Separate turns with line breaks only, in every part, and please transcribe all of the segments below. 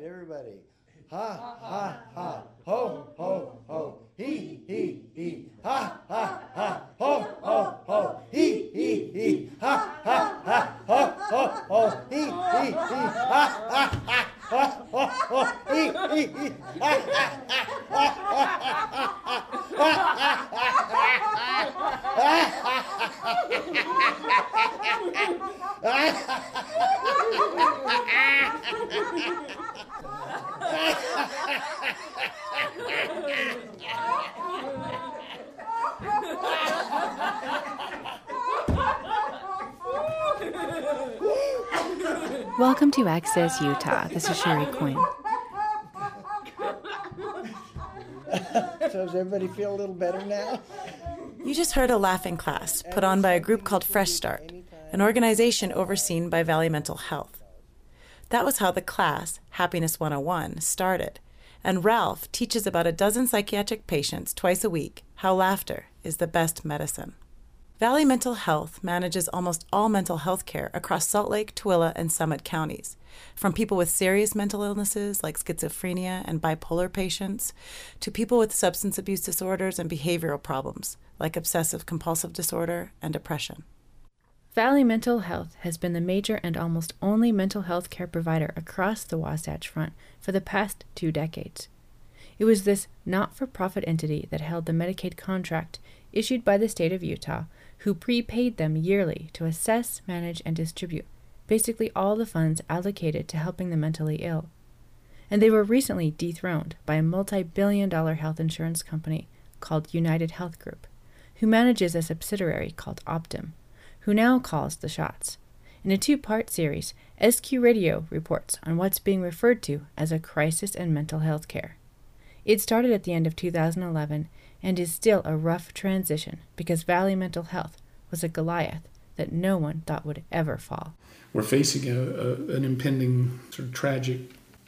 everybody. Ha, ha, ha. Ho, ho, ho. He, he, he. Ha, ha, ha. Ho, ho, ho. He, he, he. Ha, ha, ha. Ho, ho, ho. He, he, he. Ha, ha, ha. Ho, ho, ho. He, he, he. Ha, ha,
Welcome to Access Utah. This is Sheri Quinn.
So does everybody feel a little better now?
You just heard a laughing class put on by a group called Fresh Start, an organization overseen by Valley Mental Health. That was how the class, Happiness 101, started. And Ralph teaches about a dozen psychiatric patients twice a week how laughter is the best medicine. Valley Mental Health manages almost all mental health care across Salt Lake, Tooele, and Summit counties, from people with serious mental illnesses like schizophrenia and bipolar patients, to people with substance abuse disorders and behavioral problems like obsessive compulsive disorder and depression.
Valley Mental Health has been the major and almost only mental health care provider across the Wasatch Front for the past two decades. It was this not for profit entity that held the Medicaid contract issued by the state of Utah who prepaid them yearly to assess, manage, and distribute basically all the funds allocated to helping the mentally ill. And they were recently dethroned by a multi billion dollar health insurance company called United Health Group, who manages a subsidiary called Optum, who now calls the shots. In a two part series, SQ Radio reports on what's being referred to as a crisis in mental health care. It started at the end of 2011 and is still a rough transition because Valley Mental Health was a Goliath that no one thought would ever fall.
We're facing a, a, an impending sort of tragic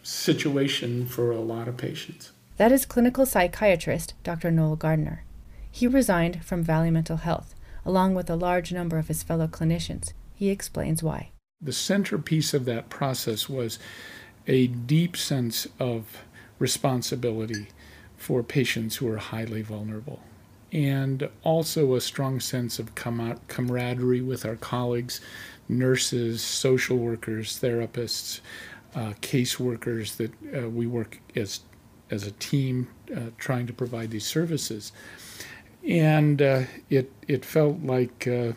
situation for a lot of patients.
That is clinical psychiatrist Dr. Noel Gardner. He resigned from Valley Mental Health, along with a large number of his fellow clinicians. He explains why.
The centerpiece of that process was a deep sense of responsibility for patients who are highly vulnerable. And also a strong sense of camaraderie with our colleagues, nurses, social workers, therapists, uh, caseworkers that uh, we work as, as a team uh, trying to provide these services. And uh, it, it felt like uh,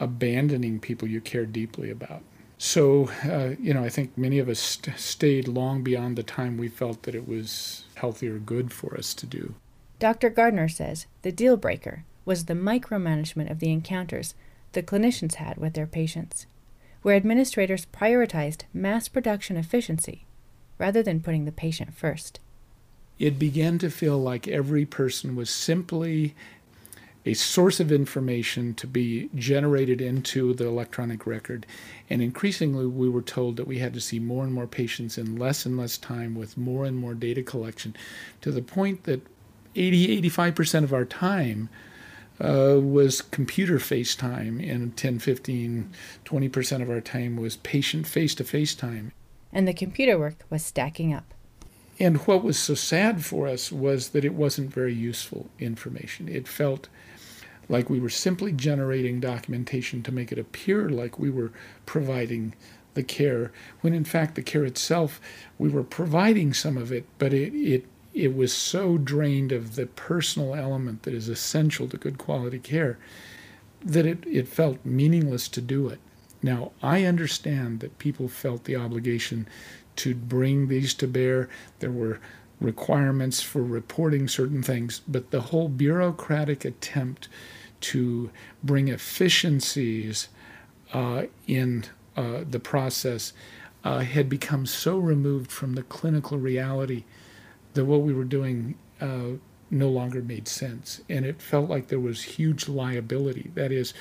abandoning people you care deeply about. So, uh, you know, I think many of us st- stayed long beyond the time we felt that it was healthy or good for us to do.
Dr. Gardner says the deal breaker was the micromanagement of the encounters the clinicians had with their patients, where administrators prioritized mass production efficiency rather than putting the patient first.
It began to feel like every person was simply a source of information to be generated into the electronic record. And increasingly, we were told that we had to see more and more patients in less and less time with more and more data collection to the point that 80 85% of our time uh, was computer FaceTime, and 10, 15, 20% of our time was patient face to face time.
And the computer work was stacking up.
And what was so sad for us was that it wasn't very useful information. It felt like we were simply generating documentation to make it appear like we were providing the care, when in fact the care itself, we were providing some of it, but it, it, it was so drained of the personal element that is essential to good quality care that it, it felt meaningless to do it. Now, I understand that people felt the obligation to bring these to bear. There were requirements for reporting certain things, but the whole bureaucratic attempt to bring efficiencies uh, in uh, the process uh, had become so removed from the clinical reality that what we were doing uh, no longer made sense. And it felt like there was huge liability. That is,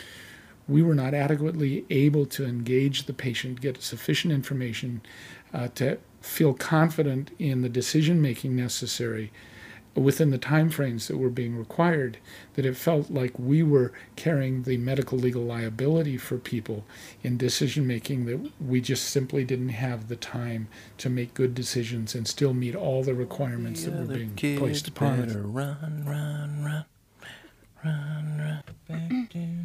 we were not adequately able to engage the patient, get sufficient information uh, to feel confident in the decision making necessary within the time frames that were being required that it felt like we were carrying the medical legal liability for people in decision making that we just simply didn't have the time to make good decisions and still meet all the requirements that were being placed upon us.
Run, run, run, run, run, back to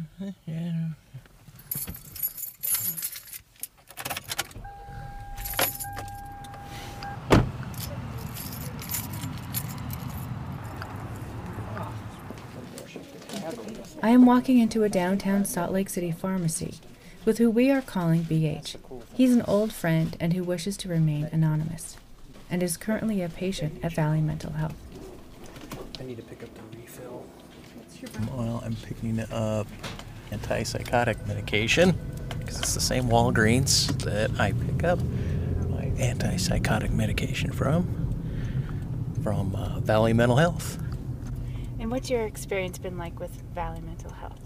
I am walking into a downtown Salt Lake City pharmacy with who we are calling BH. He's an old friend and who wishes to remain anonymous and is currently a patient at Valley Mental Health.
I need to pick up the refill. Well, I'm picking up antipsychotic medication because it's the same Walgreens that I pick up my antipsychotic medication from, from uh, Valley Mental Health.
And what's your experience been like with Valley Mental Health?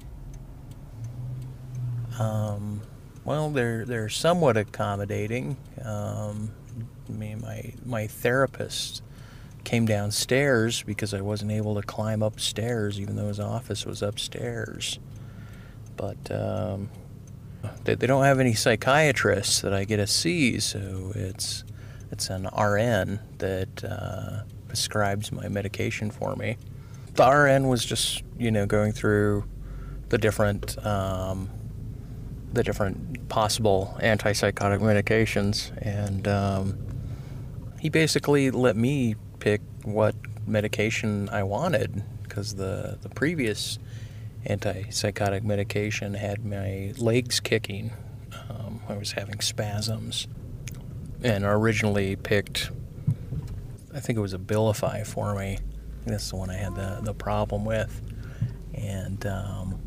Um, well, they're they're somewhat accommodating. Um, I mean, my my therapist came downstairs because I wasn't able to climb upstairs, even though his office was upstairs. But um, they, they don't have any psychiatrists that I get to see, so it's it's an RN that uh, prescribes my medication for me. The RN was just you know going through the different um, the different possible antipsychotic medications, and um, he basically let me pick what medication I wanted because the the previous antipsychotic medication had my legs kicking. Um, I was having spasms, and I originally picked. I think it was Abilify for me. That's the one I had the the problem with, and. Um,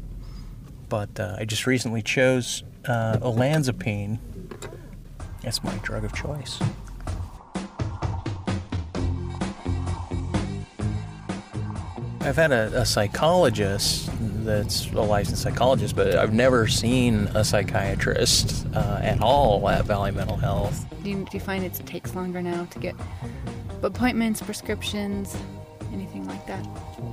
but uh, I just recently chose uh, olanzapine. That's my drug of choice. I've had a, a, psychologist that's a licensed psychologist, but I've never seen a psychiatrist uh, at all at Valley Mental Health.
Do you, do you find it takes longer now to get appointments, prescriptions, that?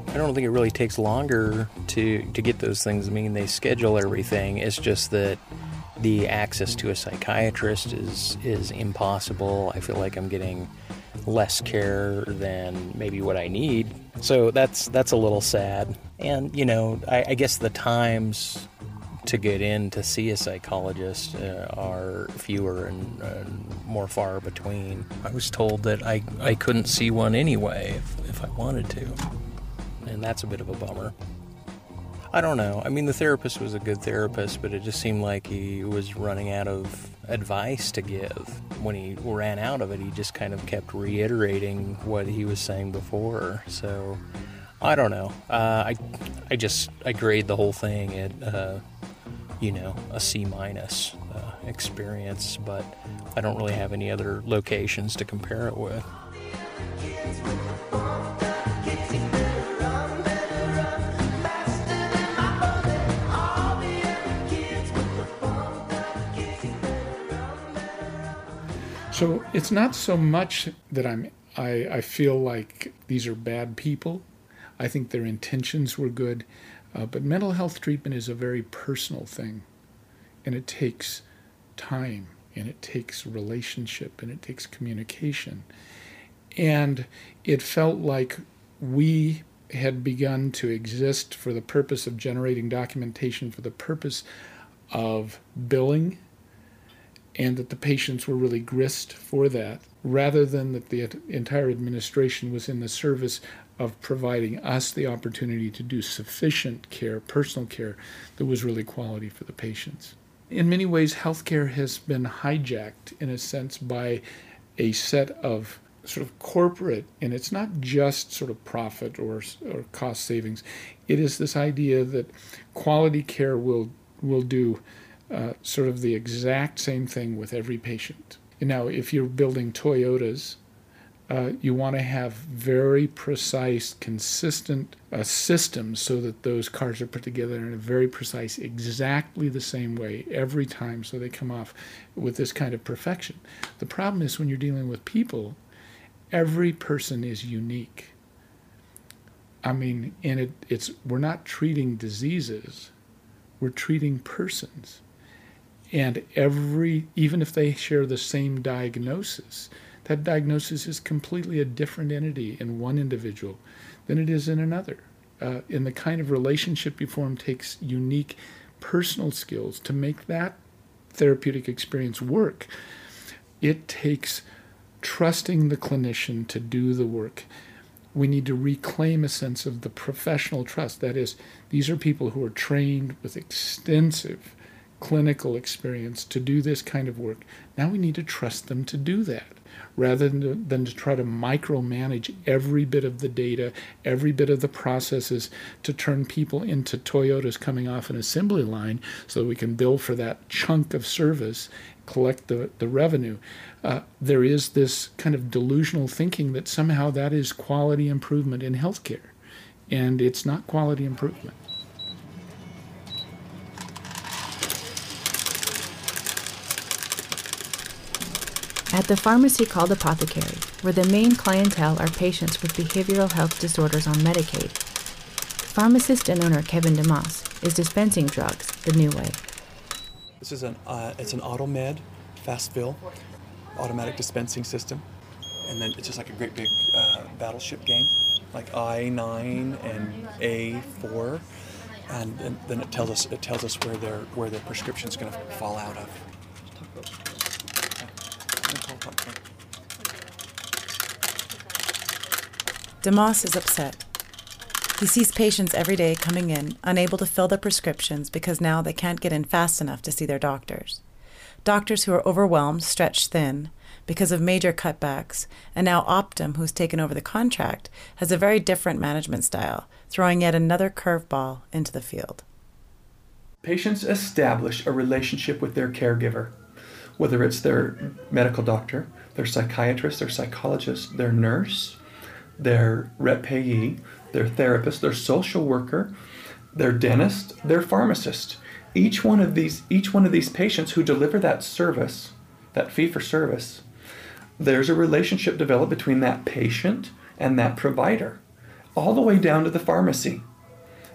I don't think it really takes longer to to get those things. I mean, they schedule everything. It's just that the access to a psychiatrist is is impossible. I feel like I'm getting less care than maybe what I need. So that's that's a little sad. And you know, I, I guess the times to get in to see a psychologist uh, are fewer and, and, more far between. I was told that I, I couldn't see one anyway if, if I wanted to, and that's a bit of a bummer. I don't know. I mean, the therapist was a good therapist, but it just seemed like he was running out of advice to give. When he ran out of it, he just kind of kept reiterating what he was saying before. So, I don't know. Uh, I, I just I grade the whole thing at uh, you know, a C minus uh, experience, but I don't really have any other locations to compare it with.
So it's not so much that I'm I, I feel like these are bad people. I think their intentions were good. Uh, but mental health treatment is a very personal thing, and it takes time, and it takes relationship, and it takes communication. And it felt like we had begun to exist for the purpose of generating documentation, for the purpose of billing, and that the patients were really grist for that, rather than that the entire administration was in the service of providing us the opportunity to do sufficient care, personal care, that was really quality for the patients. In many ways, healthcare has been hijacked, in a sense, by a set of sort of corporate, and it's not just sort of profit or, or cost savings. It is this idea that quality care will will do uh, sort of the exact same thing with every patient. Now, if you're building Toyotas, uh, you want to have very precise, consistent uh, systems so that those cars are put together in a very precise, exactly the same way every time so they come off with this kind of perfection. The problem is when you're dealing with people, every person is unique. I mean, and it, it's we're not treating diseases, we're treating persons. And every, even if they share the same diagnosis, that diagnosis is completely a different entity in one individual than it is in another. Uh, and the kind of relationship you form takes unique personal skills to make that therapeutic experience work. It takes trusting the clinician to do the work. We need to reclaim a sense of the professional trust. That is, these are people who are trained with extensive clinical experience to do this kind of work. Now we need to trust them to do that rather than to, than to try to micromanage every bit of the data, every bit of the processes to turn people into Toyotas coming off an assembly line so we can bill for that chunk of service, collect the, the revenue. Uh, there is this kind of delusional thinking that somehow that is quality improvement in healthcare. And it's not quality improvement.
At the pharmacy called Apothecary, where the main clientele are patients with behavioral health disorders on Medicaid, pharmacist and owner Kevin DeMoss is dispensing drugs the new way.
This is an uh, it's an AutoMed fast fill automatic dispensing system, and then it's just like a great big uh, battleship game, like I nine and A four, and then, it tells us it tells us where their where their prescription's going to fall out of.
DeMoss is upset. He sees patients every day coming in, unable to fill their prescriptions because now they can't get in fast enough to see their doctors. Doctors who are overwhelmed, stretched thin because of major cutbacks, and now Optum, who's taken over the contract, has a very different management style, throwing yet another curveball into the field.
Patients establish a relationship with their caregiver, whether it's their medical doctor, their psychiatrist, their psychologist, their nurse, their rep payee, their therapist, their social worker, their dentist, their pharmacist. Each one of these each one of these patients who deliver that service, that fee for service, there's a relationship developed between that patient and that provider, all the way down to the pharmacy.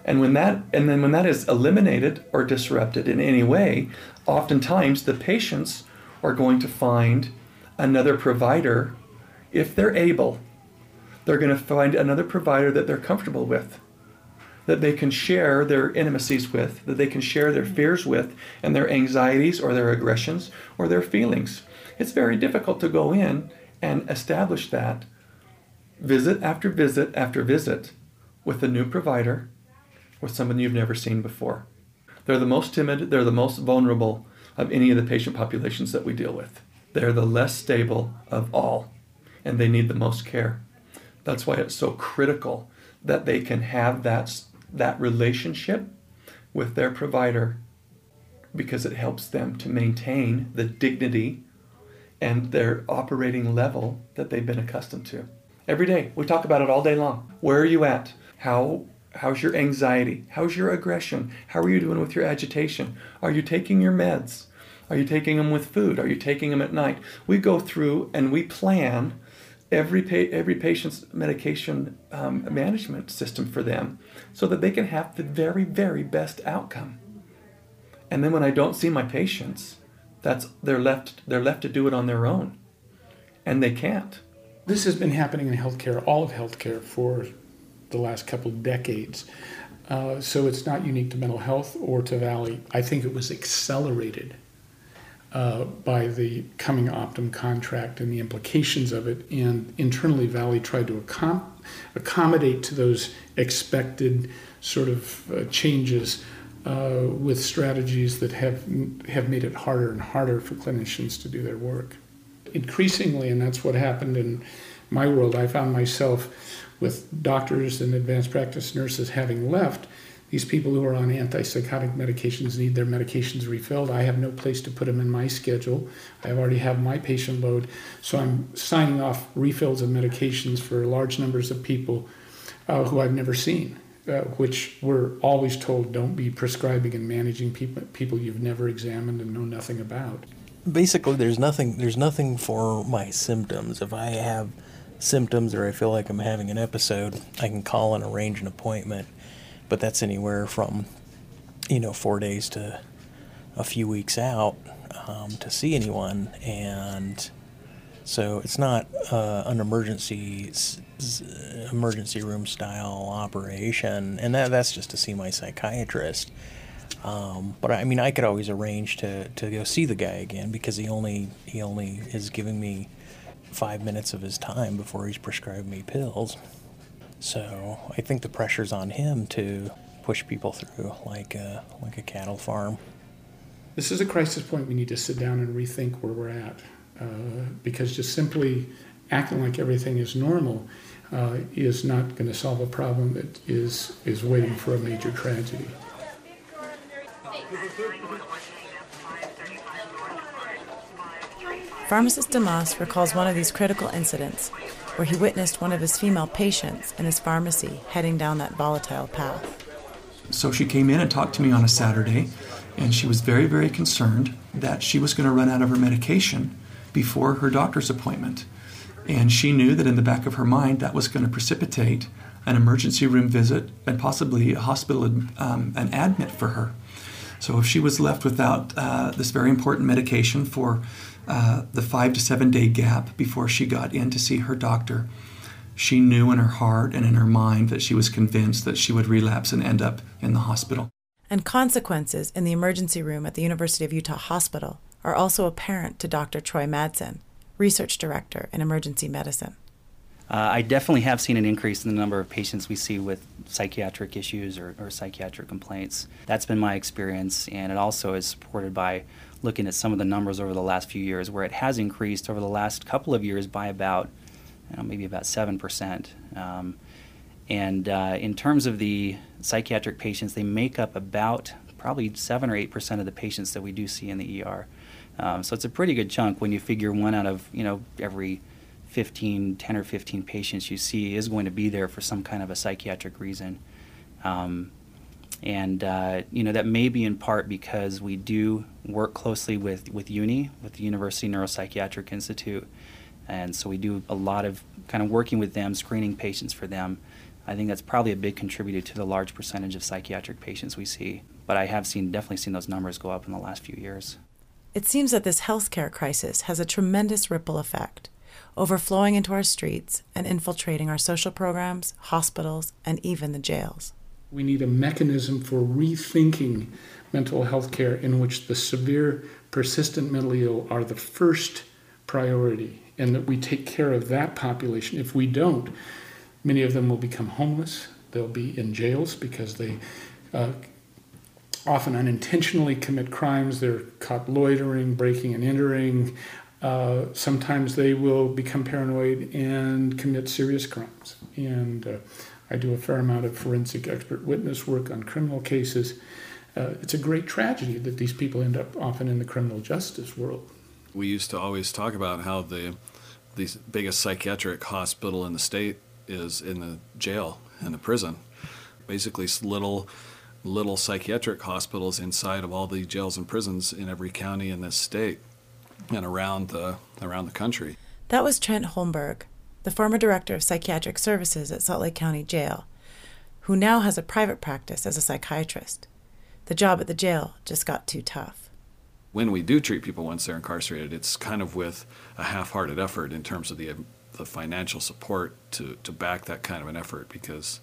And when that and then when that is eliminated or disrupted in any way, oftentimes the patients are going to find another provider if they're able they're going to find another provider that they're comfortable with, that they can share their intimacies with, that they can share their fears with, and their anxieties or their aggressions or their feelings. It's very difficult to go in and establish that visit after visit after visit with a new provider, with someone you've never seen before. They're the most timid, they're the most vulnerable of any of the patient populations that we deal with. They're the less stable of all, and they need the most care. That's why it's so critical that they can have that, that relationship with their provider because it helps them to maintain the dignity and their operating level that they've been accustomed to. Every day, we talk about it all day long. Where are you at? How how's your anxiety? How's your aggression? How are you doing with your agitation? Are you taking your meds? Are you taking them with food? Are you taking them at night? We go through and we plan every pa- every patient's medication um, management system for them so that they can have the very very best outcome. And then when i don't see my patients that's they're left they're left to do it on their own. And they can't.
This has been happening in healthcare all of healthcare for the last couple of decades. Uh, so it's not unique to mental health or to valley. I think it was accelerated uh, by the coming Optum contract and the implications of it. And internally, Valley tried to accom- accommodate to those expected sort of uh, changes uh, with strategies that have have made it harder and harder for clinicians to do their work. Increasingly, and that's what happened in my world. I found myself with doctors and advanced practice nurses having left these people who are on antipsychotic medications need their medications refilled. I have no place to put them in my schedule. I already have my patient load. So I'm signing off refills of medications for large numbers of people uh, who I've never seen, uh, which we're always told don't be prescribing and managing people, people you've never examined and know nothing about.
Basically, there's nothing, there's nothing for my symptoms. If I have symptoms or I feel like I'm having an episode, I can call and arrange an appointment. But that's anywhere from, you know, four days to a few weeks out um, to see anyone. And so it's not uh, an emergency emergency room style operation, and that that's just to see my psychiatrist. Um, but I mean, I could always arrange to, to go see the guy again because he only he only is giving me five minutes of his time before he's prescribed me pills. So I think the pressure's on him to push people through like a, like a cattle farm.
This is a crisis point we need to sit down and rethink where we're at uh, because just simply acting like everything is normal uh, is not going to solve a problem that is, is waiting for a major tragedy.
Pharmacist DeMoss recalls one of these critical incidents where he witnessed one of his female patients in his pharmacy heading down that volatile path.
So she came in and talked to me on a Saturday, and she was very, very concerned that she was going to run out of her medication before her doctor's appointment. And she knew that in the back of her mind that was going to precipitate an emergency room visit and possibly a hospital um, an admit for her. So if she was left without uh, this very important medication for uh, the five to seven day gap before she got in to see her doctor, she knew in her heart and in her mind that she was convinced that she would relapse and end up in the hospital.
And consequences in the emergency room at the University of Utah Hospital are also apparent to Dr. Troy Madsen, research director in emergency medicine.
Uh, I definitely have seen an increase in the number of patients we see with psychiatric issues or, or, psychiatric complaints. That's been my experience, and it also is supported by looking at some of the numbers over the last few years, where it has increased over the last couple of years by about, you know, maybe about 7%. Um, and uh, in terms of the psychiatric patients, they make up about probably 7 or 8% of the patients that we do see in the ER. Um, so it's a pretty good chunk when you figure one out of, you know, every 15, 10 or 15 patients you see is going to be there for some kind of a psychiatric reason. Um, and uh, you know that may be in part because we do work closely with, with UNI, with the University Neuropsychiatric Institute, and so we do a lot of kind of working with them, screening patients for them. I think that's probably a big contributor to the large percentage of psychiatric patients we see. But I have seen definitely seen those numbers go up in the last few years.
It seems that this healthcare crisis has a tremendous ripple effect overflowing into our streets and infiltrating our social programs, hospitals, and even the jails.
We need a mechanism for rethinking mental health care in which the severe, persistent mentally ill are the first priority and that we take care of that population. If we don't, many of them will become homeless. They'll be in jails because they uh, often unintentionally commit crimes. They're caught loitering, breaking and entering, uh, sometimes they will become paranoid and commit serious crimes. And uh, I do a fair amount of forensic expert witness work on criminal cases. Uh, it's a great tragedy that these people end up often in the criminal justice world.
We used to always talk about how the the biggest psychiatric hospital in the state is in the jail and the prison. Basically, little little psychiatric hospitals inside of all the jails and prisons in every county in this state and around the around the country.
That was Trent Holmberg, the former director of psychiatric services at Salt Lake County Jail, who now has a private practice as a psychiatrist. The job at the jail just got too tough.
When we do treat people once they're incarcerated, it's kind of with a half-hearted effort in terms of the the financial support to, to back that kind of an effort because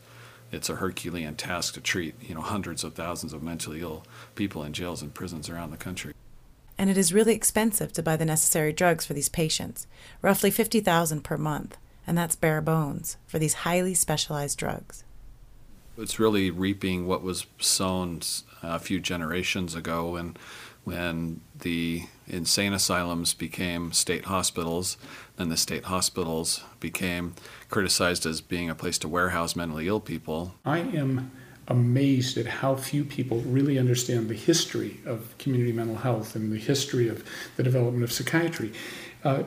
it's a Herculean task to treat you know hundreds of thousands of mentally ill people in jails and prisons around the country
and it is really expensive to buy the necessary drugs for these patients, roughly 50,000 per month, and that's bare bones for these highly specialized drugs.
It's really reaping what was sown a few generations ago when when the insane asylums became state hospitals, then the state hospitals became criticized as being a place to warehouse mentally ill people.
I am amazed at how few people really understand the history of community mental health and the history of the development of psychiatry, uh,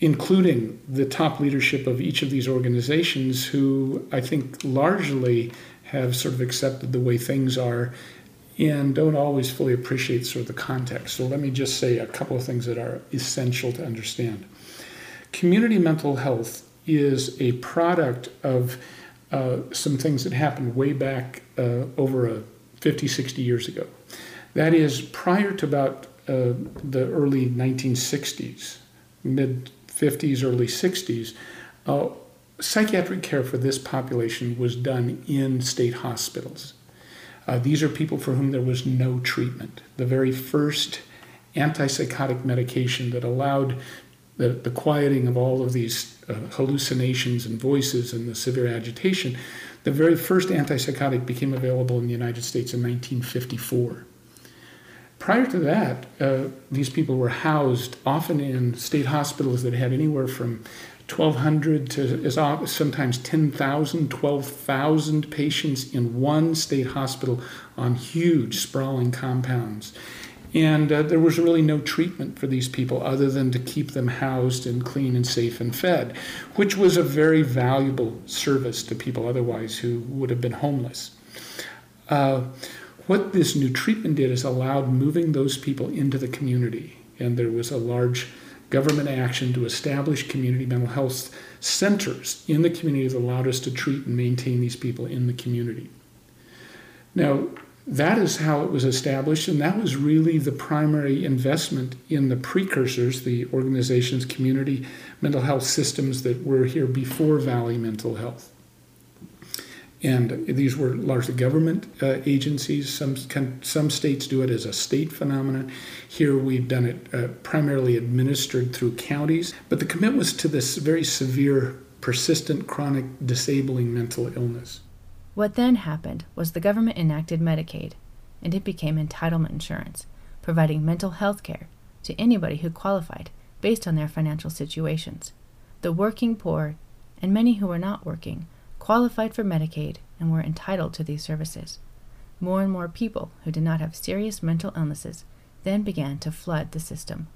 including the top leadership of each of these organizations, who I think largely have sort of accepted the way things are and don't always fully appreciate sort of the context. So let me just say a couple of things that are essential to understand. Community mental health is a product of uh, some things that happened way back uh, over a 50, 60 years ago. That is, prior to about uh, the early 1960s, mid 50s, early 60s, uh, psychiatric care for this population was done in state hospitals. Uh, these are people for whom there was no treatment. The very first antipsychotic medication that allowed the, the quieting of all of these uh, hallucinations and voices and the severe agitation, the very first antipsychotic became available in the United States in 1954. Prior to that, uh, these people were housed often in state hospitals that had anywhere from 1,200 to sometimes 10,000, 12,000 patients in one state hospital on huge, sprawling compounds. And uh, there was really no treatment for these people other than to keep them housed and clean and safe and fed, which was a very valuable service to people otherwise who would have been homeless. Uh, what this new treatment did is allowed moving those people into the community, and there was a large government action to establish community mental health centers in the community that allowed us to treat and maintain these people in the community. Now, that is how it was established, and that was really the primary investment in the precursors, the organization's community mental health systems that were here before Valley Mental Health. And these were largely government uh, agencies. Some, some states do it as a state phenomenon. Here we've done it uh, primarily administered through counties. But the commitment was to this very severe, persistent, chronic, disabling mental illness.
What then happened was the government enacted Medicaid, and it became entitlement insurance, providing mental health care to anybody who qualified based on their financial situations. The working poor, and many who were not working, qualified for Medicaid and were entitled to these services. More and more people who did not have serious mental illnesses then began to flood the system.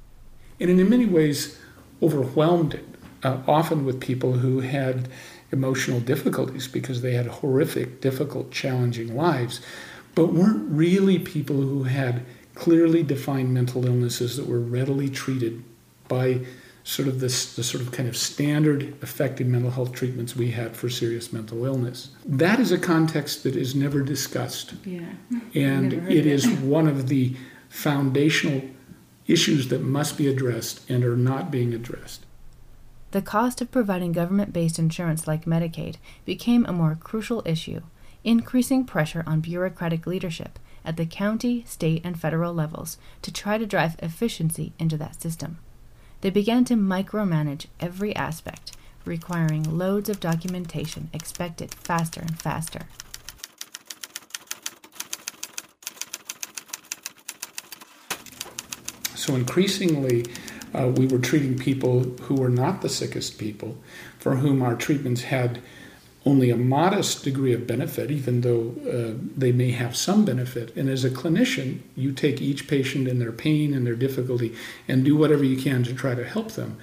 And in many ways, overwhelmed it, uh, often with people who had emotional difficulties because they had horrific, difficult, challenging lives, but weren't really people who had clearly defined mental illnesses that were readily treated by sort of this the sort of kind of standard effective mental health treatments we had for serious mental illness. That is a context that is never discussed.
Yeah.
And it is one of the foundational issues that must be addressed and are not being addressed.
The cost of providing government based insurance like Medicaid became a more crucial issue, increasing pressure on bureaucratic leadership at the county, state, and federal levels to try to drive efficiency into that system. They began to micromanage every aspect, requiring loads of documentation expected faster and faster.
So increasingly, uh, we were treating people who were not the sickest people, for whom our treatments had only a modest degree of benefit, even though uh, they may have some benefit. And as a clinician, you take each patient and their pain and their difficulty and do whatever you can to try to help them.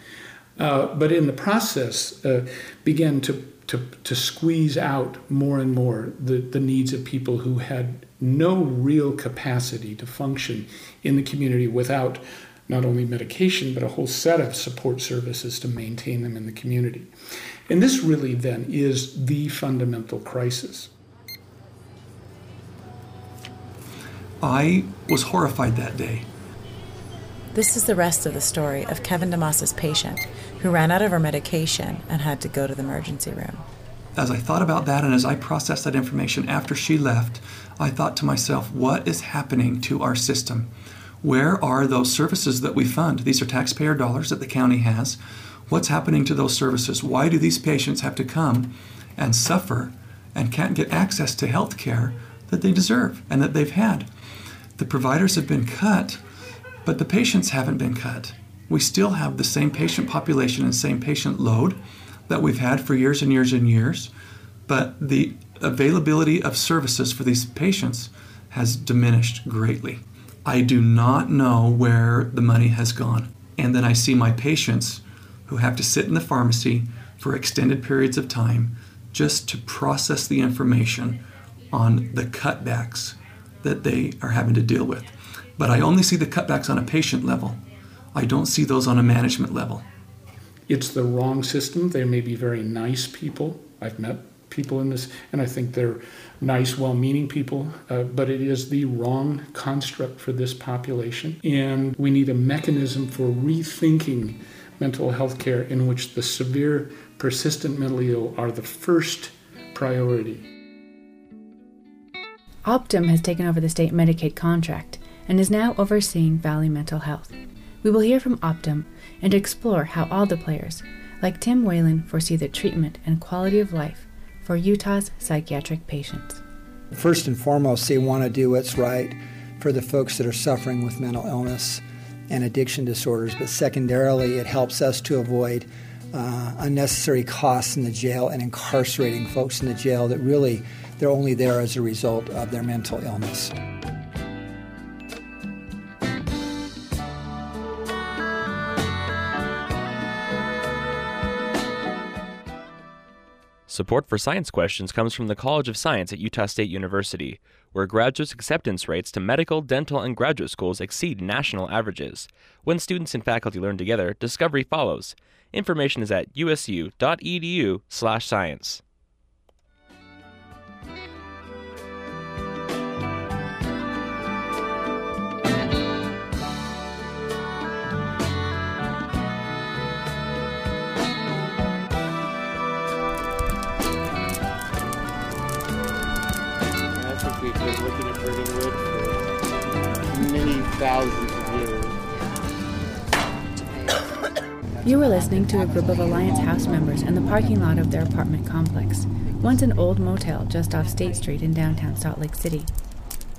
Uh, but in the process, uh, begin to, to, to squeeze out more and more the, the needs of people who had no real capacity to function in the community without not only medication, but a whole set of support services to maintain them in the community. And this really then is the fundamental crisis.
I was horrified that day.
This is the rest of the story of Kevin DeMoss's patient who ran out of her medication and had to go to the emergency room.
As I thought about that and as I processed that information after she left, I thought to myself, what is happening to our system? Where are those services that we fund? These are taxpayer dollars that the county has. What's happening to those services? Why do these patients have to come and suffer and can't get access to health care that they deserve and that they've had? The providers have been cut, but the patients haven't been cut. We still have the same patient population and same patient load that we've had for years and years and years, but the availability of services for these patients has diminished greatly. I do not know where the money has gone. And then I see my patients who have to sit in the pharmacy for extended periods of time just to process the information on the cutbacks that they are having to deal with. But I only see the cutbacks on a patient level. I don't see those on a management level.
it's the wrong system. They may be very nice people. I've met people in this, and I think they're nice, well meaning people, uh, but it is the wrong construct for this population. And we need a mechanism for rethinking mental health care in which the severe, persistent mentally ill are the first priority.
Optum has taken over the state Medicaid contract and is now overseeing Valley Mental Health. We will hear from Optum and explore how all the players, like Tim Whalen, foresee the treatment and quality of life for Utah's psychiatric patients.
First and foremost, they want to do what's right for the folks that are suffering with mental illness and addiction disorders, but secondarily, it helps us to avoid uh, unnecessary costs in the jail and incarcerating folks in the jail that really they're only there as a result of their mental illness.
Support for science questions comes from the College of Science at Utah State University, where graduate acceptance rates to medical, dental, and graduate schools exceed national averages. When students and faculty learn together, discovery follows. Information is at usu.edu/science.
thousands of years.
You were listening to a group of Alliance House members in the parking lot of their apartment complex, once an old motel just off State Street in downtown Salt Lake City.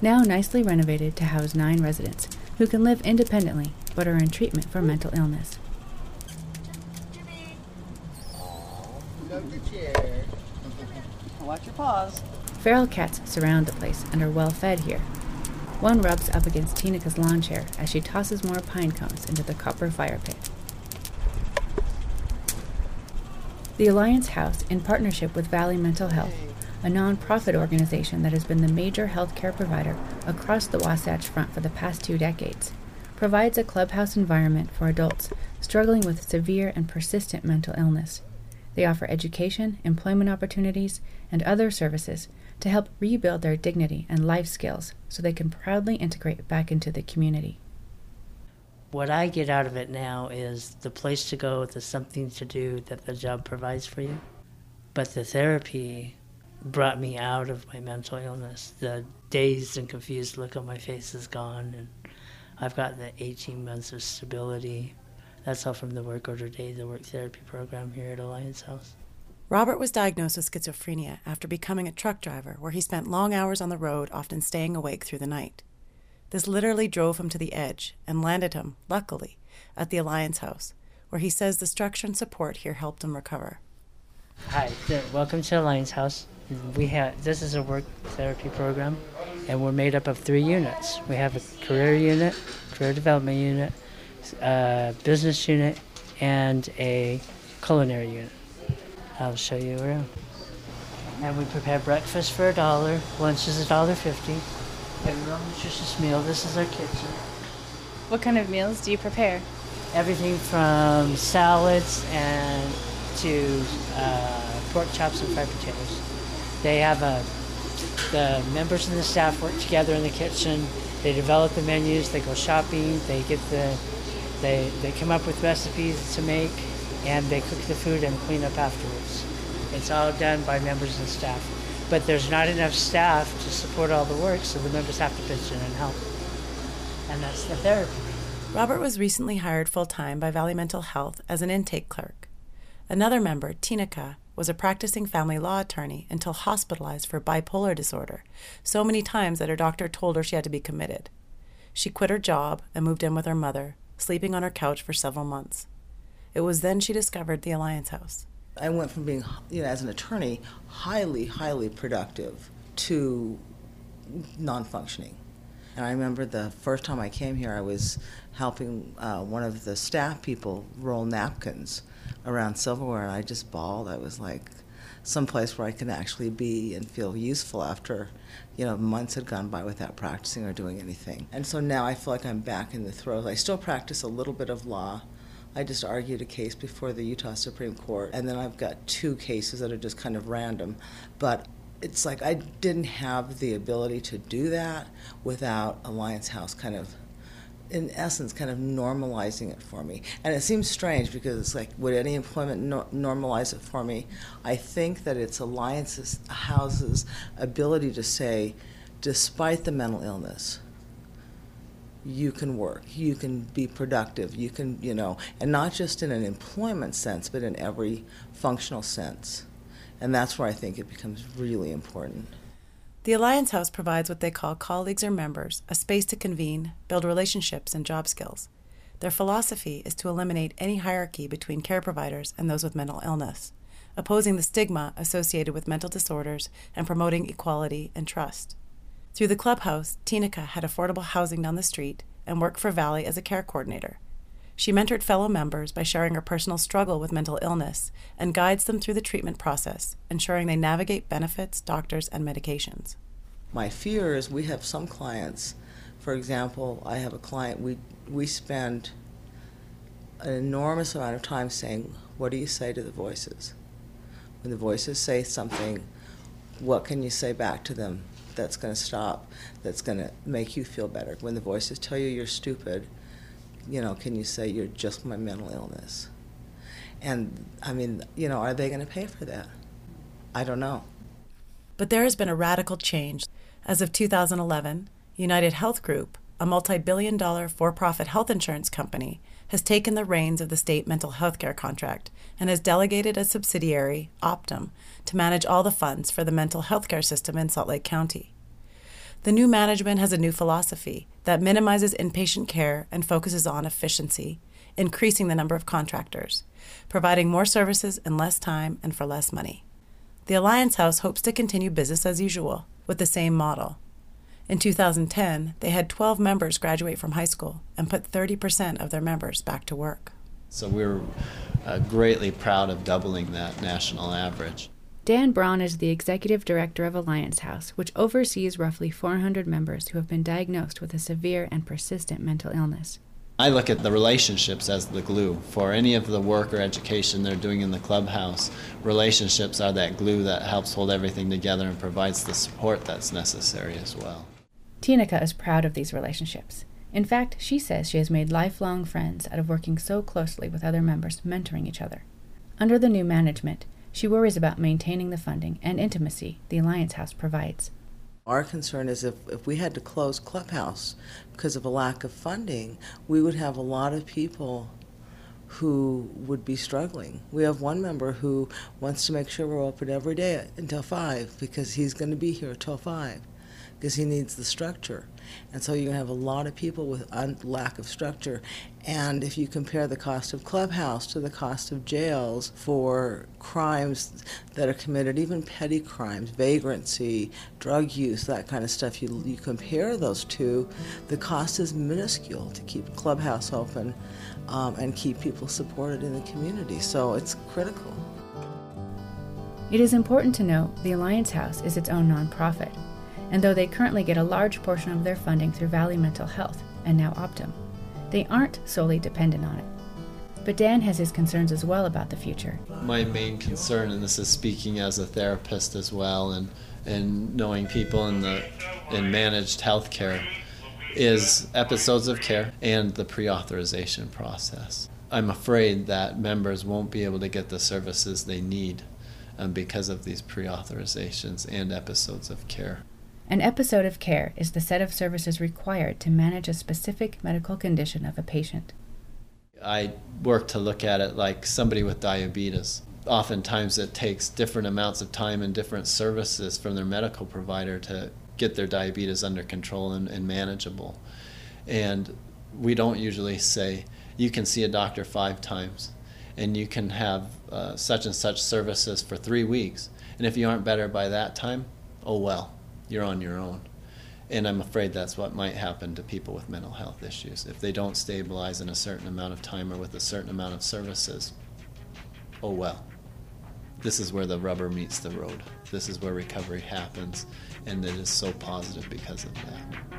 Now nicely renovated to house nine residents who can live independently but are in treatment for mental illness.
Watch your paws.
Feral cats surround the place and are well fed here. One rubs up against Tinika's lawn chair as she tosses more pine cones into the copper fire pit. The Alliance House, in partnership with Valley Mental Health, a nonprofit organization that has been the major healthcare provider across the Wasatch Front for the past two decades, provides a clubhouse environment for adults struggling with severe and persistent mental illness. They offer education, employment opportunities, and other services to help rebuild their dignity and life skills so they can proudly integrate back into the community.
What I get out of it now is the place to go, the something to do that the job provides for you. But the therapy brought me out of my mental illness. The dazed and confused look on my face is gone, and I've got the 18 months of stability. That's all from the work order day, the work therapy program here at Alliance House.
Robert was diagnosed with schizophrenia after becoming a truck driver, where he spent long hours on the road, often staying awake through the night. This literally drove him to the edge and landed him, luckily, at the Alliance House, where he says the structure and support here helped him recover.
Hi, welcome to Alliance House. We have this is a work therapy program, and we're made up of three units. We have a career unit, career development unit, a business unit, and a culinary unit. I'll show you around. And we prepare breakfast for a dollar, lunch is a dollar fifty, and real nutritious meal. This is our kitchen.
What kind of meals do you prepare?
Everything from salads and to uh, pork chops and fried potatoes. They have a the members and the staff work together in the kitchen. They develop the menus. They go shopping. They get the they they come up with recipes to make, and they cook the food and clean up afterwards. It's all done by members and staff. But there's not enough staff to support all the work, so the members have to pitch in and help. And that's the therapy.
Robert was recently hired full time by Valley Mental Health as an intake clerk. Another member, Tinika, was a practicing family law attorney until hospitalized for bipolar disorder, so many times that her doctor told her she had to be committed. She quit her job and moved in with her mother, sleeping on her couch for several months. It was then she discovered the Alliance House.
I went from being, you know, as an attorney, highly, highly productive to non functioning. And I remember the first time I came here, I was helping uh, one of the staff people roll napkins around silverware, and I just bawled. I was like, someplace where I can actually be and feel useful after, you know, months had gone by without practicing or doing anything. And so now I feel like I'm back in the throes. I still practice a little bit of law I just argued a case before the Utah Supreme Court, and then I've got two cases that are just kind of random. But it's like I didn't have the ability to do that without Alliance House kind of, in essence, kind of normalizing it for me. And it seems strange because it's like, would any employment no- normalize it for me? I think that it's Alliance House's ability to say, despite the mental illness, you can work, you can be productive, you can, you know, and not just in an employment sense, but in every functional sense. And that's where I think it becomes really important.
The Alliance House provides what they call colleagues or members a space to convene, build relationships, and job skills. Their philosophy is to eliminate any hierarchy between care providers and those with mental illness, opposing the stigma associated with mental disorders and promoting equality and trust. Through the clubhouse, Tinica had affordable housing down the street and worked for Valley as a care coordinator. She mentored fellow members by sharing her personal struggle with mental illness and guides them through the treatment process, ensuring they navigate benefits, doctors, and medications.
My fear is we have some clients, for example, I have a client, we, we spend an enormous amount of time saying, What do you say to the voices? When the voices say something, what can you say back to them that's going to stop, that's going to make you feel better? When the voices tell you you're stupid, you know, can you say you're just my mental illness? And I mean, you know, are they going to pay for that? I don't know.
But there has been a radical change. As of 2011, United Health Group, a multi billion dollar for profit health insurance company, has taken the reins of the state mental health care contract and has delegated a subsidiary, Optum, to manage all the funds for the mental health care system in Salt Lake County. The new management has a new philosophy that minimizes inpatient care and focuses on efficiency, increasing the number of contractors, providing more services in less time and for less money. The Alliance House hopes to continue business as usual with the same model. In 2010, they had 12 members graduate from high school and put 30% of their members back to work.
So we're uh, greatly proud of doubling that national average.
Dan Braun is the executive director of Alliance House, which oversees roughly 400 members who have been diagnosed with a severe and persistent mental illness.
I look at the relationships as the glue. For any of the work or education they're doing in the clubhouse, relationships are that glue that helps hold everything together and provides the support that's necessary as well.
Tinica is proud of these relationships. In fact, she says she has made lifelong friends out of working so closely with other members, mentoring each other. Under the new management, she worries about maintaining the funding and intimacy the Alliance House provides.
Our concern is if, if we had to close Clubhouse because of a lack of funding, we would have a lot of people who would be struggling. We have one member who wants to make sure we're open every day until 5 because he's going to be here until 5 because he needs the structure. And so you have a lot of people with a lack of structure. And if you compare the cost of clubhouse to the cost of jails for crimes that are committed, even petty crimes, vagrancy, drug use, that kind of stuff, you, you compare those two, the cost is minuscule to keep clubhouse open um, and keep people supported in the community. So it's critical.
It is important to note the Alliance House is its own nonprofit and though they currently get a large portion of their funding through Valley Mental Health and now Optum, they aren't solely dependent on it. But Dan has his concerns as well about the future.
My main concern, and this is speaking as a therapist as well, and, and knowing people in the in managed healthcare, is episodes of care and the pre-authorization process. I'm afraid that members won't be able to get the services they need um, because of these pre-authorizations and episodes of care.
An episode of care is the set of services required to manage a specific medical condition of a patient.
I work to look at it like somebody with diabetes. Oftentimes, it takes different amounts of time and different services from their medical provider to get their diabetes under control and, and manageable. And we don't usually say, you can see a doctor five times and you can have uh, such and such services for three weeks. And if you aren't better by that time, oh well you're on your own. And I'm afraid that's what might happen to people with mental health issues. If they don't stabilize in a certain amount of time or with a certain amount of services, oh well. This is where the rubber meets the road. This is where recovery happens, and it is so positive because of that.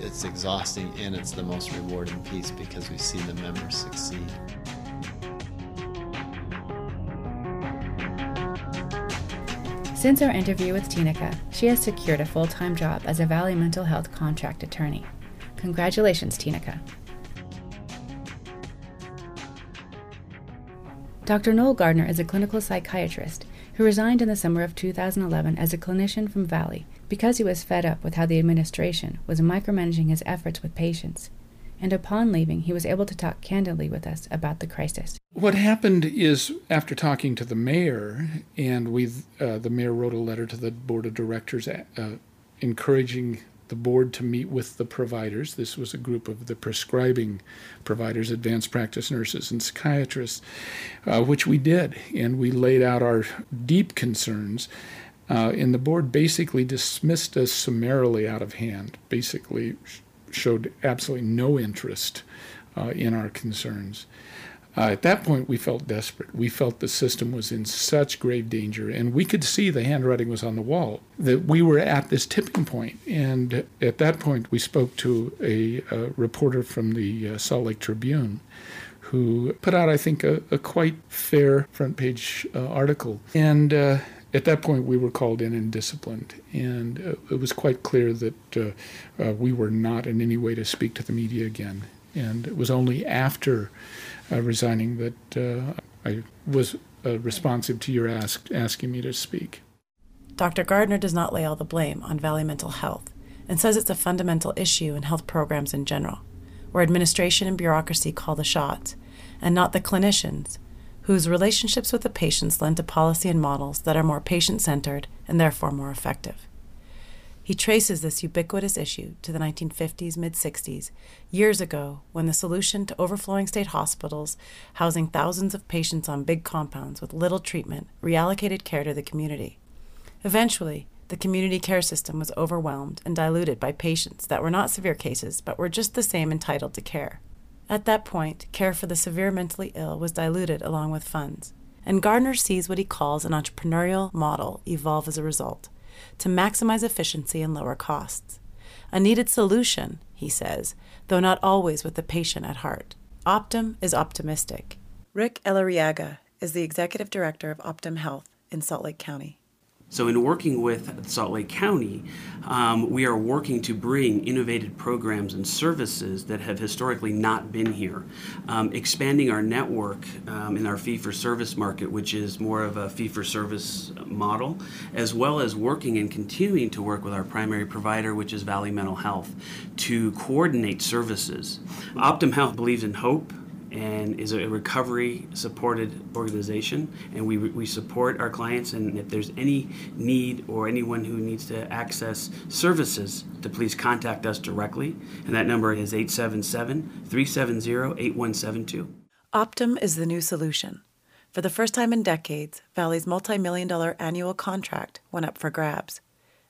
It's exhausting and it's the most rewarding piece because we see the members succeed.
Since our interview with Tinica, she has secured a full time job as a Valley Mental Health contract attorney. Congratulations, Tinica. Dr. Noel Gardner is a clinical psychiatrist who resigned in the summer of 2011 as a clinician from Valley because he was fed up with how the administration was micromanaging his efforts with patients. And upon leaving, he was able to talk candidly with us about the crisis.
What happened is, after talking to the mayor, and we, uh, the mayor wrote a letter to the board of directors uh, encouraging the board to meet with the providers. This was a group of the prescribing providers, advanced practice nurses, and psychiatrists, uh, which we did. And we laid out our deep concerns. Uh, and the board basically dismissed us summarily out of hand, basically showed absolutely no interest uh, in our concerns. Uh, at that point, we felt desperate. We felt the system was in such grave danger, and we could see the handwriting was on the wall, that we were at this tipping point. And at that point, we spoke to a, a reporter from the uh, Salt Lake Tribune who put out, I think, a, a quite fair front page uh, article. And uh, at that point, we were called in and disciplined, and uh, it was quite clear that uh, uh, we were not in any way to speak to the media again. And it was only after uh, resigning that uh, I was responsive to your ask, asking me to speak.
Dr. Gardner does not lay all the blame on Valley Mental Health and says it's a fundamental issue in health programs in general, where administration and bureaucracy call the shots, and not the clinicians, whose relationships with the patients lend to policy and models that are more patient centered and therefore more effective. He traces this ubiquitous issue to the 1950s, mid 60s, years ago, when the solution to overflowing state hospitals, housing thousands of patients on big compounds with little treatment, reallocated care to the community. Eventually, the community care system was overwhelmed and diluted by patients that were not severe cases but were just the same entitled to care. At that point, care for the severe mentally ill was diluted along with funds, and Gardner sees what he calls an entrepreneurial model evolve as a result to maximize efficiency and lower costs. A needed solution, he says, though not always with the patient at heart. Optum is optimistic. Rick Elariaga is the executive director of Optum Health in Salt Lake County.
So, in working with Salt Lake County, um, we are working to bring innovative programs and services that have historically not been here, um, expanding our network um, in our fee for service market, which is more of a fee for service model, as well as working and continuing to work with our primary provider, which is Valley Mental Health, to coordinate services. Optum Health believes in hope and is a recovery supported organization. And we, we support our clients and if there's any need or anyone who needs to access services to please contact us directly. And that number is 877-370-8172
optum is the new solution. For the first time in decades valley's multi-million dollar annual contract went up for grabs.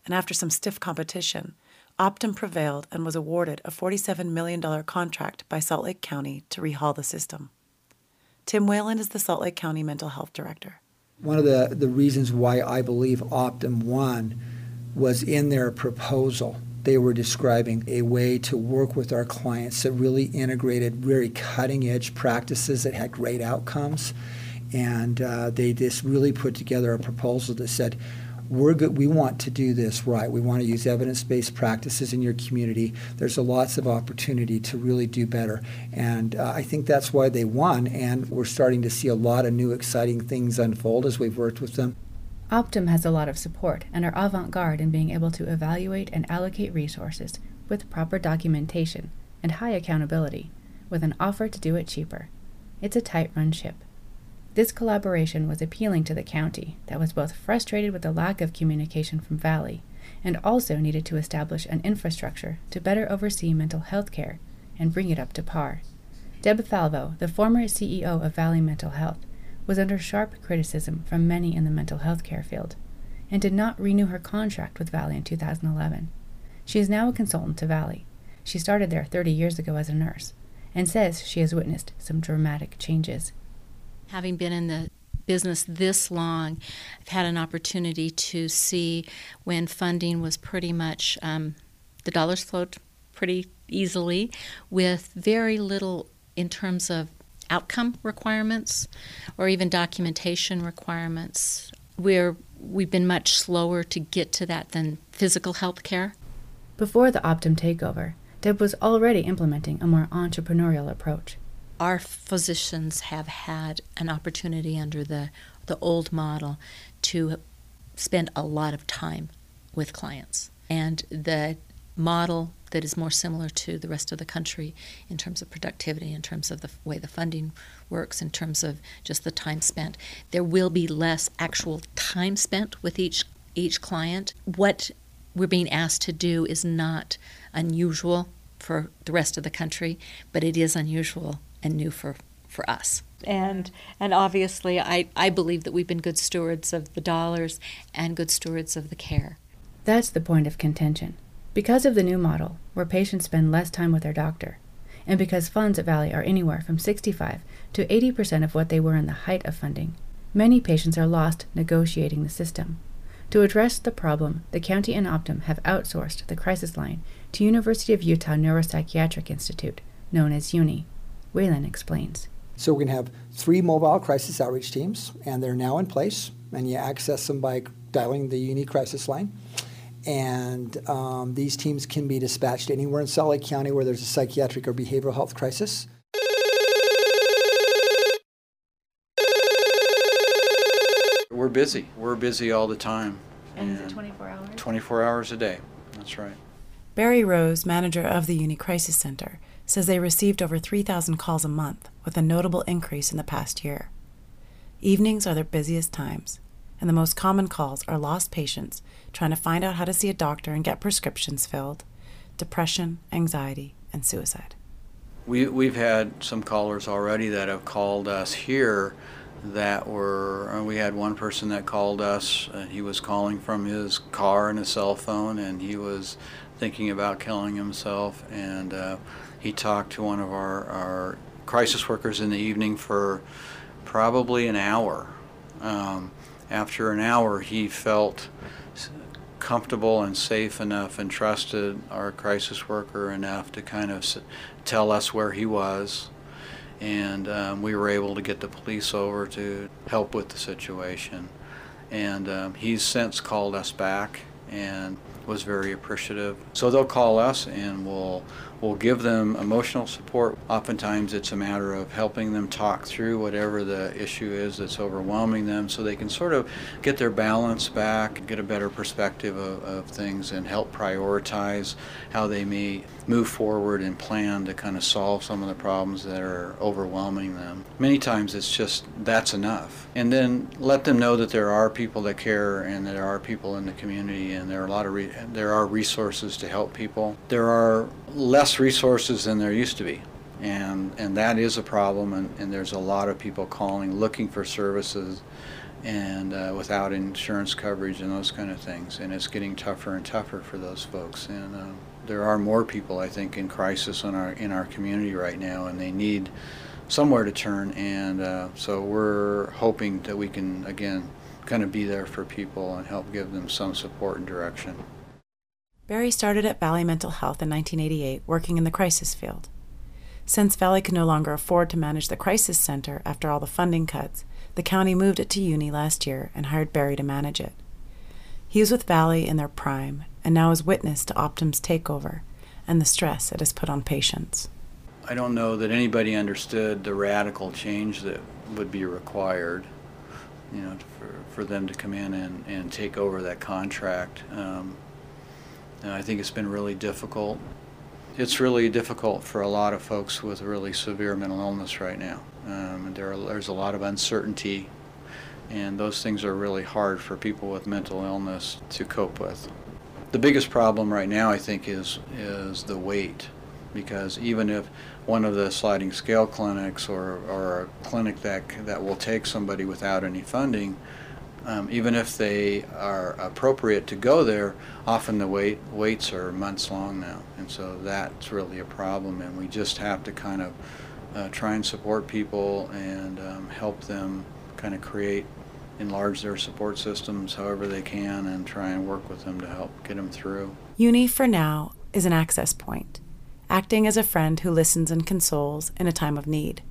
And after some stiff competition Optum prevailed and was awarded a $47 million contract by Salt Lake County to rehaul the system. Tim Whalen is the Salt Lake County Mental Health Director.
One of the, the reasons why I believe Optum won was in their proposal. They were describing a way to work with our clients that really integrated very cutting edge practices that had great outcomes. And uh, they just really put together a proposal that said, we're good, we want to do this right. We want to use evidence-based practices in your community. There's a lots of opportunity to really do better, and uh, I think that's why they won. And we're starting to see a lot of new exciting things unfold as we've worked with them.
Optum has a lot of support and are avant-garde in being able to evaluate and allocate resources with proper documentation and high accountability, with an offer to do it cheaper. It's a tight-run ship. This collaboration was appealing to the county, that was both frustrated with the lack of communication from Valley and also needed to establish an infrastructure to better oversee mental health care and bring it up to par. Deb Falvo, the former CEO of Valley Mental Health, was under sharp criticism from many in the mental health care field and did not renew her contract with Valley in 2011. She is now a consultant to Valley. She started there 30 years ago as a nurse and says she has witnessed some dramatic changes
having been in the business this long, I've had an opportunity to see when funding was pretty much um, the dollars flowed pretty easily with very little in terms of outcome requirements or even documentation requirements. We're we've been much slower to get to that than physical health care.
Before the Optum takeover, Deb was already implementing a more entrepreneurial approach.
Our physicians have had an opportunity under the, the old model to spend a lot of time with clients. And the model that is more similar to the rest of the country in terms of productivity, in terms of the way the funding works, in terms of just the time spent. There will be less actual time spent with each each client. What we're being asked to do is not unusual for the rest of the country, but it is unusual and new for, for us. And and obviously I, I believe that we've been good stewards of the dollars and good stewards of the care.
That's the point of contention. Because of the new model, where patients spend less time with their doctor, and because funds at Valley are anywhere from 65 to 80% of what they were in the height of funding, many patients are lost negotiating the system. To address the problem, the county and Optum have outsourced the crisis line to University of Utah Neuropsychiatric Institute, known as UNI. Whalen explains.
So we're going to have three mobile crisis outreach teams, and they're now in place, and you access them by dialing the UNI crisis line and um, these teams can be dispatched anywhere in Salt Lake County where there's a psychiatric or behavioral health crisis.
We're busy. We're busy all the time.
And, and is it 24 hours?
24 hours a day. That's right.
Barry Rose, manager of the Uni Crisis Center, says they received over 3,000 calls a month, with a notable increase in the past year. Evenings are their busiest times, and the most common calls are lost patients trying to find out how to see a doctor and get prescriptions filled, depression, anxiety, and suicide.
We, we've had some callers already that have called us here that were, uh, we had one person that called us, and he was calling from his car and his cell phone, and he was thinking about killing himself, and uh, he talked to one of our, our crisis workers in the evening for probably an hour. Um, after an hour, he felt comfortable and safe enough and trusted our crisis worker enough to kind of tell us where he was. And um, we were able to get the police over to help with the situation. And um, he's since called us back and was very appreciative. So they'll call us and we'll we'll give them emotional support. Oftentimes it's a matter of helping them talk through whatever the issue is that's overwhelming them so they can sort of get their balance back, get a better perspective of, of things and help prioritize how they may move forward and plan to kind of solve some of the problems that are overwhelming them. Many times it's just that's enough. And then let them know that there are people that care and there are people in the community and there are a lot of re- there are resources to help people. There are less resources than there used to be. And, and that is a problem, and, and there's a lot of people calling looking for services and uh, without insurance coverage and those kind of things. And it's getting tougher and tougher for those folks. And uh, there are more people, I think, in crisis in our in our community right now, and they need somewhere to turn. And uh, so we're hoping that we can again kind of be there for people and help give them some support and direction.
Barry started at Valley Mental Health in 1988, working in the crisis field. Since Valley could no longer afford to manage the crisis center after all the funding cuts, the county moved it to Uni last year and hired Barry to manage it. He was with Valley in their prime and now is witness to Optum's takeover and the stress it has put on patients.
I don't know that anybody understood the radical change that would be required, you know, for, for them to come in and, and take over that contract. Um, I think it's been really difficult. It's really difficult for a lot of folks with really severe mental illness right now. Um, there are, there's a lot of uncertainty, and those things are really hard for people with mental illness to cope with. The biggest problem right now, I think, is is the wait, because even if one of the sliding scale clinics or, or a clinic that that will take somebody without any funding um, even if they are appropriate to go there, often the wait waits are months long now, and so that's really a problem. And we just have to kind of uh, try and support people and um, help them kind of create, enlarge their support systems however they can, and try and work with them to help get them through.
Uni for now is an access point, acting as a friend who listens and consoles in a time of need.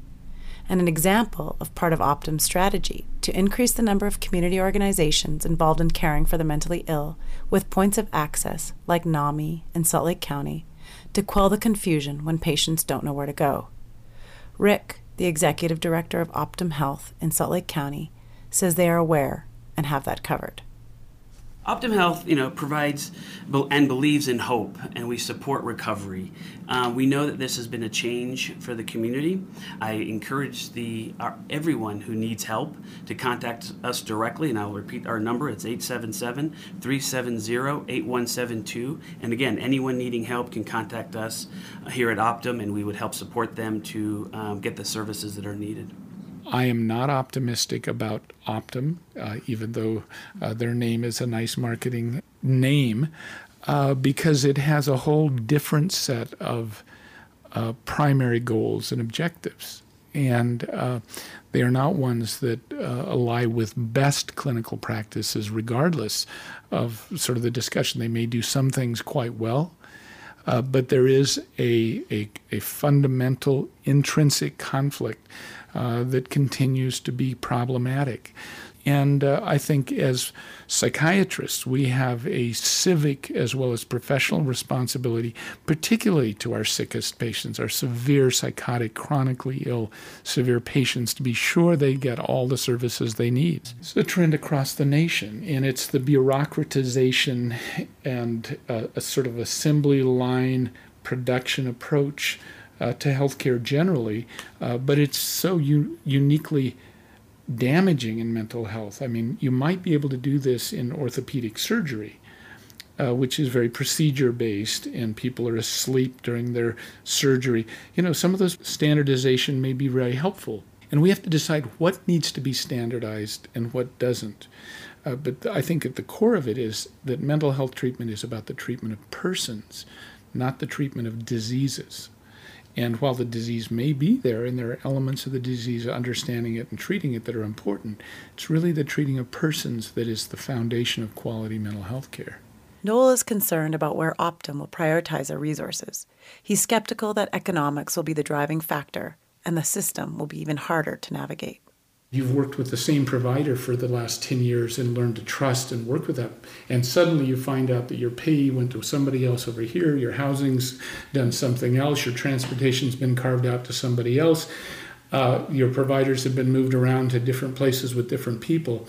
And an example of part of Optum's strategy to increase the number of community organizations involved in caring for the mentally ill with points of access like NAMI in Salt Lake County to quell the confusion when patients don't know where to go. Rick, the executive director of Optum Health in Salt Lake County, says they are aware and have that covered.
Optum Health, you know, provides and believes in hope, and we support recovery. Uh, we know that this has been a change for the community. I encourage the our, everyone who needs help to contact us directly, and I'll repeat our number. It's 877-370-8172. And again, anyone needing help can contact us here at Optum, and we would help support them to um, get the services that are needed.
I am not optimistic about Optum, uh, even though uh, their name is a nice marketing name, uh, because it has a whole different set of uh, primary goals and objectives. And uh, they are not ones that uh, ally with best clinical practices, regardless of sort of the discussion. They may do some things quite well, but there is a, a, a, fundamental intrinsic conflict uh, that continues to be problematic. And uh, I think as psychiatrists, we have a civic as well as professional responsibility, particularly to our sickest patients, our severe psychotic, chronically ill, severe patients, to be sure they get all the services they need. It's a trend across the nation, and it's the bureaucratization and uh, a sort of assembly line production approach uh, to healthcare generally, uh, but it's so u- uniquely damaging in mental health. I mean, you might be able to do this in orthopedic surgery, uh, which is very procedure based, and people are asleep during their surgery. You know, some of those standardization may be very helpful. And we have to decide what needs to be standardized and what doesn't. Uh, but I think at the core of it is that mental health treatment is about the treatment of persons, not the treatment of diseases. And while the disease may be there, and there are elements of the disease, understanding it and treating it that are important, it's really the treating of persons that is the foundation of quality mental health care.
Noel is concerned about where Optum will prioritize our resources. He's skeptical that economics will be the driving factor, and the system will be even harder to navigate
you've worked with the same provider for the last 10 years and learned to trust and work with them. And suddenly you find out that your pay went to somebody else over here, your housing's done something else, your transportation's been carved out to somebody else, uh, your providers have been moved around to different places with different people.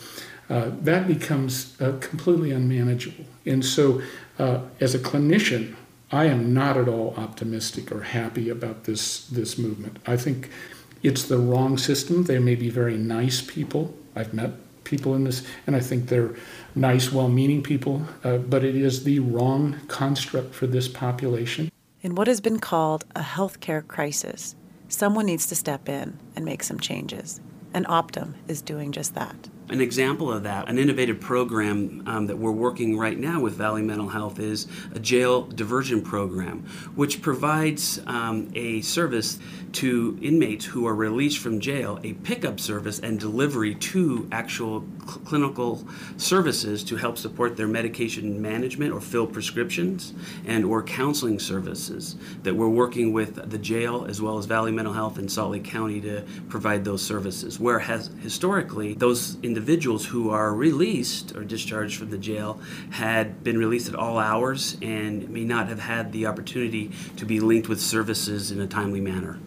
Uh, that becomes uh, completely unmanageable. And so, uh, as a clinician, I am not at all optimistic or happy about this this movement. I think it's the wrong system. They may be very nice people. I've met people in this, and I think they're nice, well meaning people, uh, but it is the wrong construct for this population.
In what has been called a healthcare crisis, someone needs to step in and make some changes, and Optum is doing just that.
An example of that, an innovative program um, that we're working right now with Valley Mental Health is a jail diversion program, which provides um, a service to inmates who are released from jail, a pickup service and delivery to actual cl- clinical services to help support their medication management or fill prescriptions and or counseling services that we're working with the jail as well as Valley Mental Health in Salt Lake County to provide those services. Whereas historically, those individuals who are released or discharged from the jail had been released at all hours and may not have had the opportunity to be linked with services in a timely manner.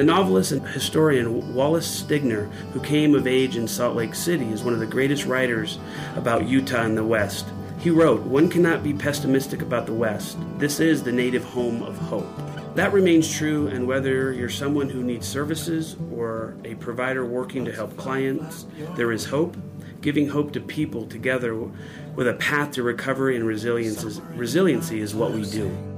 The novelist and historian Wallace Stegner, who came of age in Salt Lake City, is one of the greatest writers about Utah and the West. He wrote, One cannot be pessimistic about the West. This is the native home of hope. That remains true, and whether you're someone who needs services or a provider working to help clients, there is hope. Giving hope to people together with a path to recovery and resilience is, resiliency is what we do.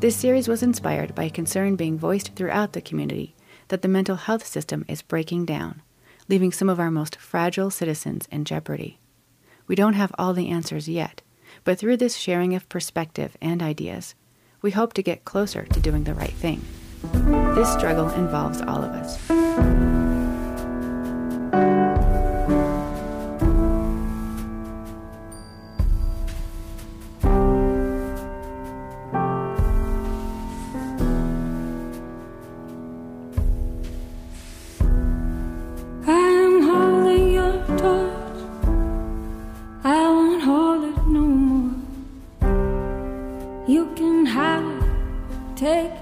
This series was inspired by a concern being voiced throughout the community that the mental health system is breaking down, leaving some of our most fragile citizens in jeopardy. We don't have all the answers yet, but through this sharing of perspective and ideas, we hope to get closer to doing the right thing. This struggle involves all of us. take